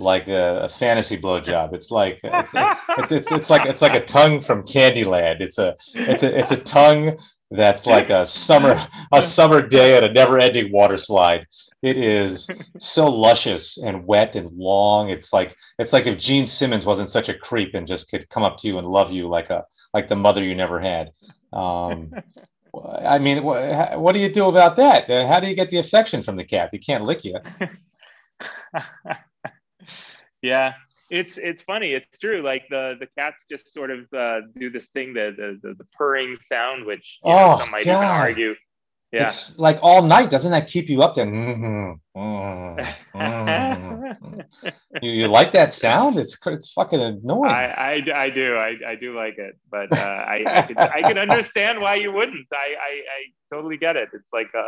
like a, a fantasy blowjob. It's like it's, like- it's it's it's like it's like a tongue from Candyland. It's a it's a it's a tongue that's like a summer a summer day at a never-ending water slide. It is so luscious and wet and long. It's like it's like if Gene Simmons wasn't such a creep and just could come up to you and love you like a like the mother you never had. Um, I mean, what, what do you do about that? Uh, How do you get the affection from the cat? He can't lick you. yeah. It's it's funny. It's true. Like the the cats just sort of uh, do this thing the the, the, the purring sound which you know, Oh, some might even argue yeah It's like all night. Doesn't that keep you up there? Mhm, mhm, mhm. you, you like that sound? It's it's fucking annoying. I, I, I do I, I do like it, but uh, I I can, I can understand why you wouldn't. I, I, I totally get it. It's like a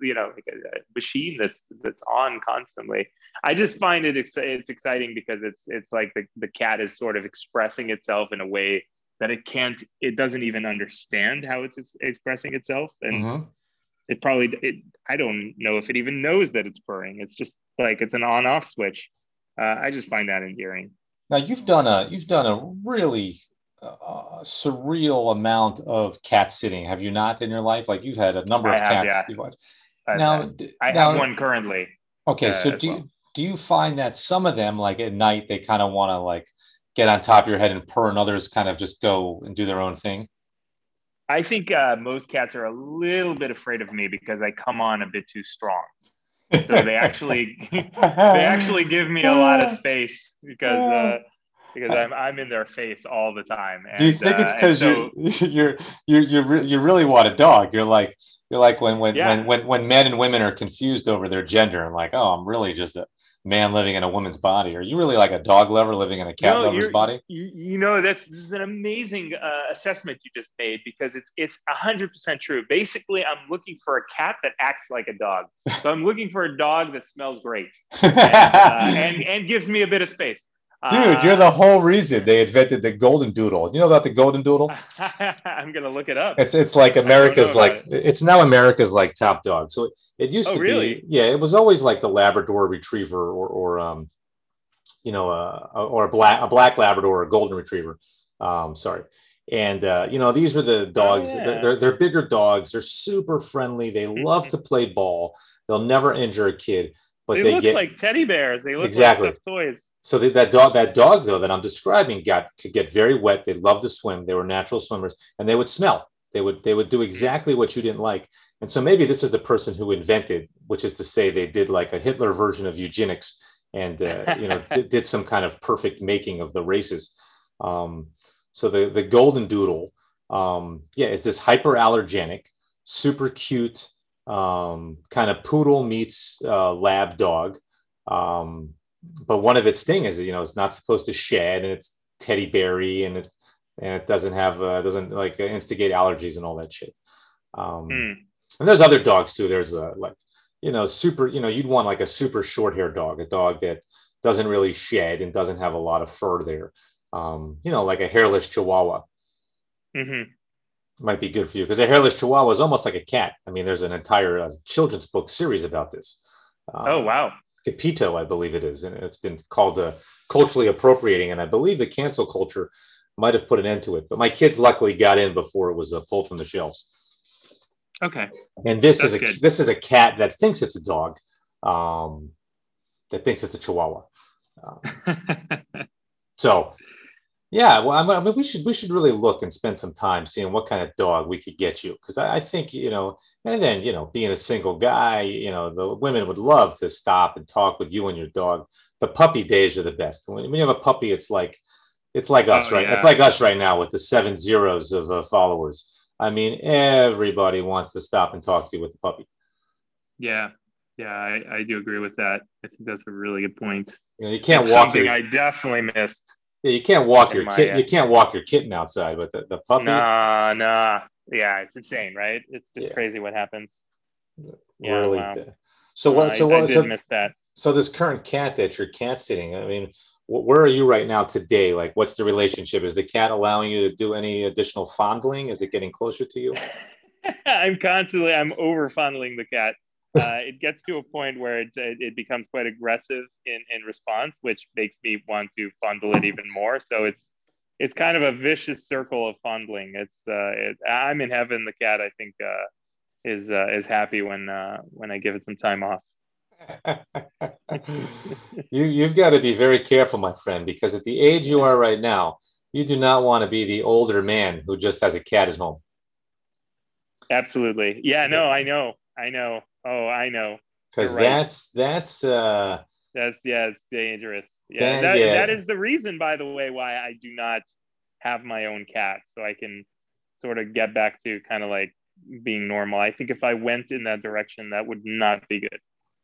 you know like a, a machine that's that's on constantly. I just find it ex- it's exciting because it's it's like the, the cat is sort of expressing itself in a way that it can't it doesn't even understand how it's expressing itself and Mhm. it probably it, I don't know if it even knows that it's purring. It's just like it's an on off switch. Uh, I just find that endearing. Now you've done a you've done a really uh, surreal amount of cat sitting, have you not, in your life? Like you've had a number of I have, cats yeah. watched. But now, uh, I now- have one currently. Okay, uh, so do well. you, do you find that some of them, like at night, they kind of want to like get on top of your head and purr, and others kind of just go and do their own thing? I think uh, most cats are a little bit afraid of me because I come on a bit too strong. So they actually they actually give me a lot of space because uh, because I'm I'm in their face all the time. And, Do you think it's uh, because so- you're you're you're you you really want a dog? You're like you're like when when, Yeah. when when when men and women are confused over their gender and like, oh, I'm really just a man living in a woman's body. Are you really like a dog lover living in a cat No, lover's body? You, you know that's this is an amazing uh, assessment you just made because it's it's hundred percent true. Basically, I'm looking for a cat that acts like a dog. So I'm looking for a dog that smells great and, uh, and and gives me a bit of space. Dude, Uh, you're the whole reason they invented the golden doodle. You know about the golden doodle? I'm gonna look it up. It's it's like America's like it's now America's like top dog. So it, it used Oh, to really? be yeah, it was always like the Labrador Retriever or or um you know uh, or a black a black Labrador or a golden Retriever. Um, sorry. And uh, you know these are the dogs. Oh, yeah. they're, they're they're bigger dogs. They're super friendly. They love to play ball. They'll never injure a kid. But they, they, look get like teddy bears. They look Exactly. like toys. so that, that dog, that dog though that I'm describing, got could get very wet. They love to swim. They were natural swimmers, and they would smell. They would they would do exactly what you didn't like. And so maybe this is the person who invented, which is to say, they did like a Hitler version of eugenics, and uh, you know did, did some kind of perfect making of the races. Um, so the the golden doodle, um, yeah, is this hyperallergenic, super cute, um, kind of poodle meets uh, lab dog. Um, but one of its thing is you know it's not supposed to shed and it's teddy berry and it and it doesn't have uh, doesn't like instigate allergies and all that shit. Um Hmm. and there's other dogs too. There's a like you know super you know you'd want like a super short hair dog a dog that doesn't really shed and doesn't have a lot of fur there. Um you know like a hairless chihuahua. Hmm might be good for you because a hairless chihuahua is almost like a cat i mean there's an entire uh, children's book series about this Um, Oh wow. Capito, I believe it is, and it's been called uh, culturally appropriating. And I believe the cancel culture might have put an end to it. But my kids luckily got in before it was uh, pulled from the shelves. Okay. And this is a good. this is a cat that thinks it's a dog, um, that thinks it's a Chihuahua. Um, so, yeah, well, I mean, we should we should really look and spend some time seeing what kind of dog we could get you because I, I think you know, and then you know, being a single guy, you know, the women would love to stop and talk with you and your dog. The puppy days are the best. When, when you have a puppy, it's like it's like us, Oh, right? It's like us right now with the seven zeros of uh, followers. I mean, everybody wants to stop and talk to you with the puppy. yeah. Yeah, I, I do agree with that. I think that's a really good point. You know, you can't walk something your I definitely missed. Yeah, you can't walk your my, kit uh, you can't walk your kitten outside, but the, the puppy Nah, nah. Yeah, it's insane, right? It's just Yeah. crazy what happens. Yeah, really. wow. So what? I- So I, what? So, miss that. so this current cat that you're cat sitting. I mean, wh- where are you right now today? Like, what's the relationship? Is the cat allowing you to do any additional fondling? Is it getting closer to you? I'm constantly I'm over fondling the cat. Uh, it gets to a point where it, it, becomes quite aggressive in, in response, which makes me want to fondle it even more. So it's it's kind of a vicious circle of fondling. It's uh, it, I'm in heaven. The cat I think uh, is uh, is happy when uh, when I give it some time off. you you've got to be very careful, my friend, because at the age you are right now, you do not want to be the older man who just has a cat at home. Absolutely. Yeah. No. I know. I know. Oh, I know. Because right. that's that's uh That's yeah, it's dangerous. Yeah, That- that, yeah. that is the reason, by the way, why I do not have my own cat, so I can sort of get back to kind of like being normal. I think if I went in that direction, that would not be good.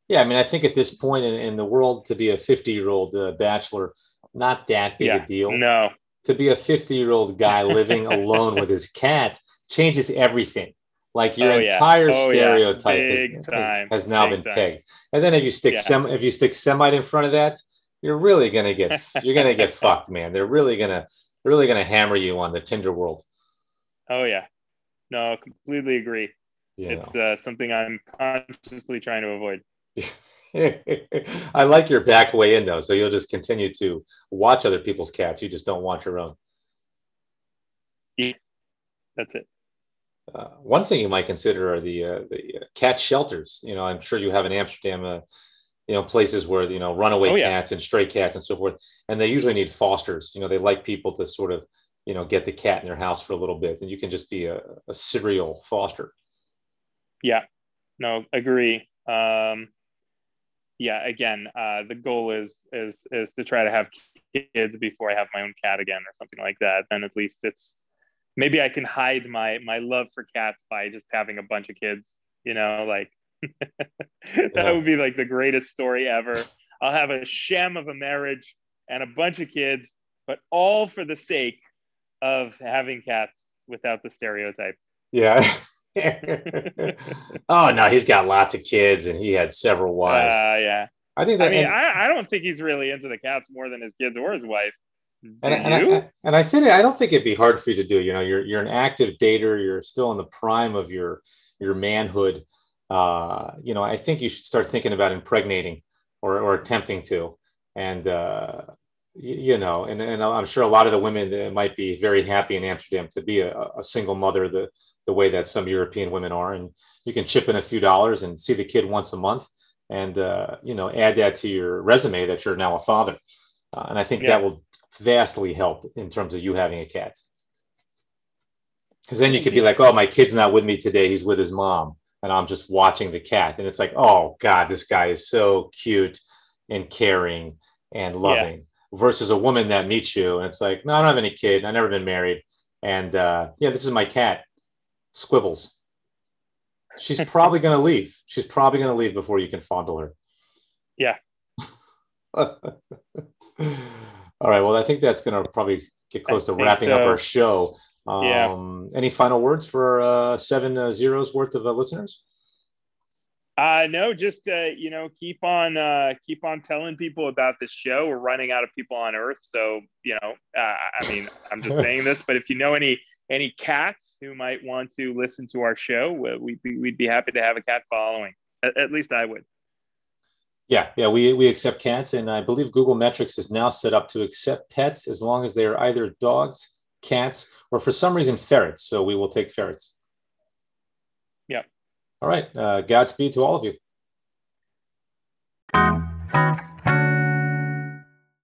yeah. I mean, I think at this point in, in the world, to be a 50 year old uh, bachelor, not that big yeah, a deal. no, To be a 50 year old guy living alone with his cat changes everything. Like your Oh, yeah. entire Oh, yeah. stereotype has- has, has now Big been time. pegged. And then if you stick Yeah. sem if you stick semite in front of that, you're really gonna get you're gonna get fucked, man. They're really gonna they're really gonna hammer you on the Tinder world. oh yeah, no, completely agree. You It's uh, something I'm consciously trying to avoid. I like your back way in though, so you'll just continue to watch other people's cats. You just don't want your own. Yeah, That's it. Uh, one thing you might consider are the uh, the uh, cat shelters. You know, I'm sure you have in Amsterdam, uh, you know, places where you know runaway Oh, yeah. cats and stray cats and so forth, and they usually need fosters. You know, they like people to sort of you know get the cat in their house for a little bit, and you can just be a, a serial foster. Yeah, no, agree. Um, yeah, again, uh, the goal is is is to try to have kids before I have my own cat again or something like that. Then at least it's maybe I can hide my my love for cats by just having a bunch of kids. You know, like that Yeah. would be like the greatest story ever. I'll have a sham of a marriage and a bunch of kids, but all for the sake of having cats without the stereotype. Yeah. oh no, he's got lots of kids, and he had several wives. Uh, yeah. I think I mean, and- I, I don't think he's really into the cats more than his kids or his wife. And, and. I, and I think I don't think it'd be hard for you to do. You know, you're you're an active dater. You're still in the prime of your your manhood. Uh, you know, I think you should start thinking about impregnating or or attempting to. And uh, you, you know, and, and I'm sure a lot of the women might be very happy in Amsterdam to be a, a single mother the the way that some European women are. And you can chip in a few dollars and see the kid once a month, and uh, you know, add that to your resume that you're now a father. Uh, and I think Yeah. that will vastly help in terms of you having a cat. Because then you could be like, oh, my kid's not with me today. He's with his mom. And I'm just watching the cat. And it's like, oh, God, this guy is so cute and caring and loving. Versus a woman that meets you and it's like, no, I don't have any kid. I've never been married. And uh, yeah, this is my cat, Squibbles. She's probably going to leave. She's probably going to leave before you can fondle her. Yeah. All right. Well, I think that's going to probably get close to think wrapping up our show. Um, Yeah. Any final words for uh, seven uh, zeros worth of uh, listeners? Uh, no, just uh, you know, keep on uh, keep on telling people about this show. We're running out of people on Earth, so you know, uh, I mean, I'm just saying this, but if you know any any cats who might want to listen to our show, we'd be, we'd be happy to have a cat following. At, at least I would. Yeah, yeah, we, we accept cats, and I believe Google Metrics is now set up to accept pets as long as they are either dogs, cats, or for some reason ferrets. So we will take ferrets. Yeah. All right. Uh, Godspeed to all of you.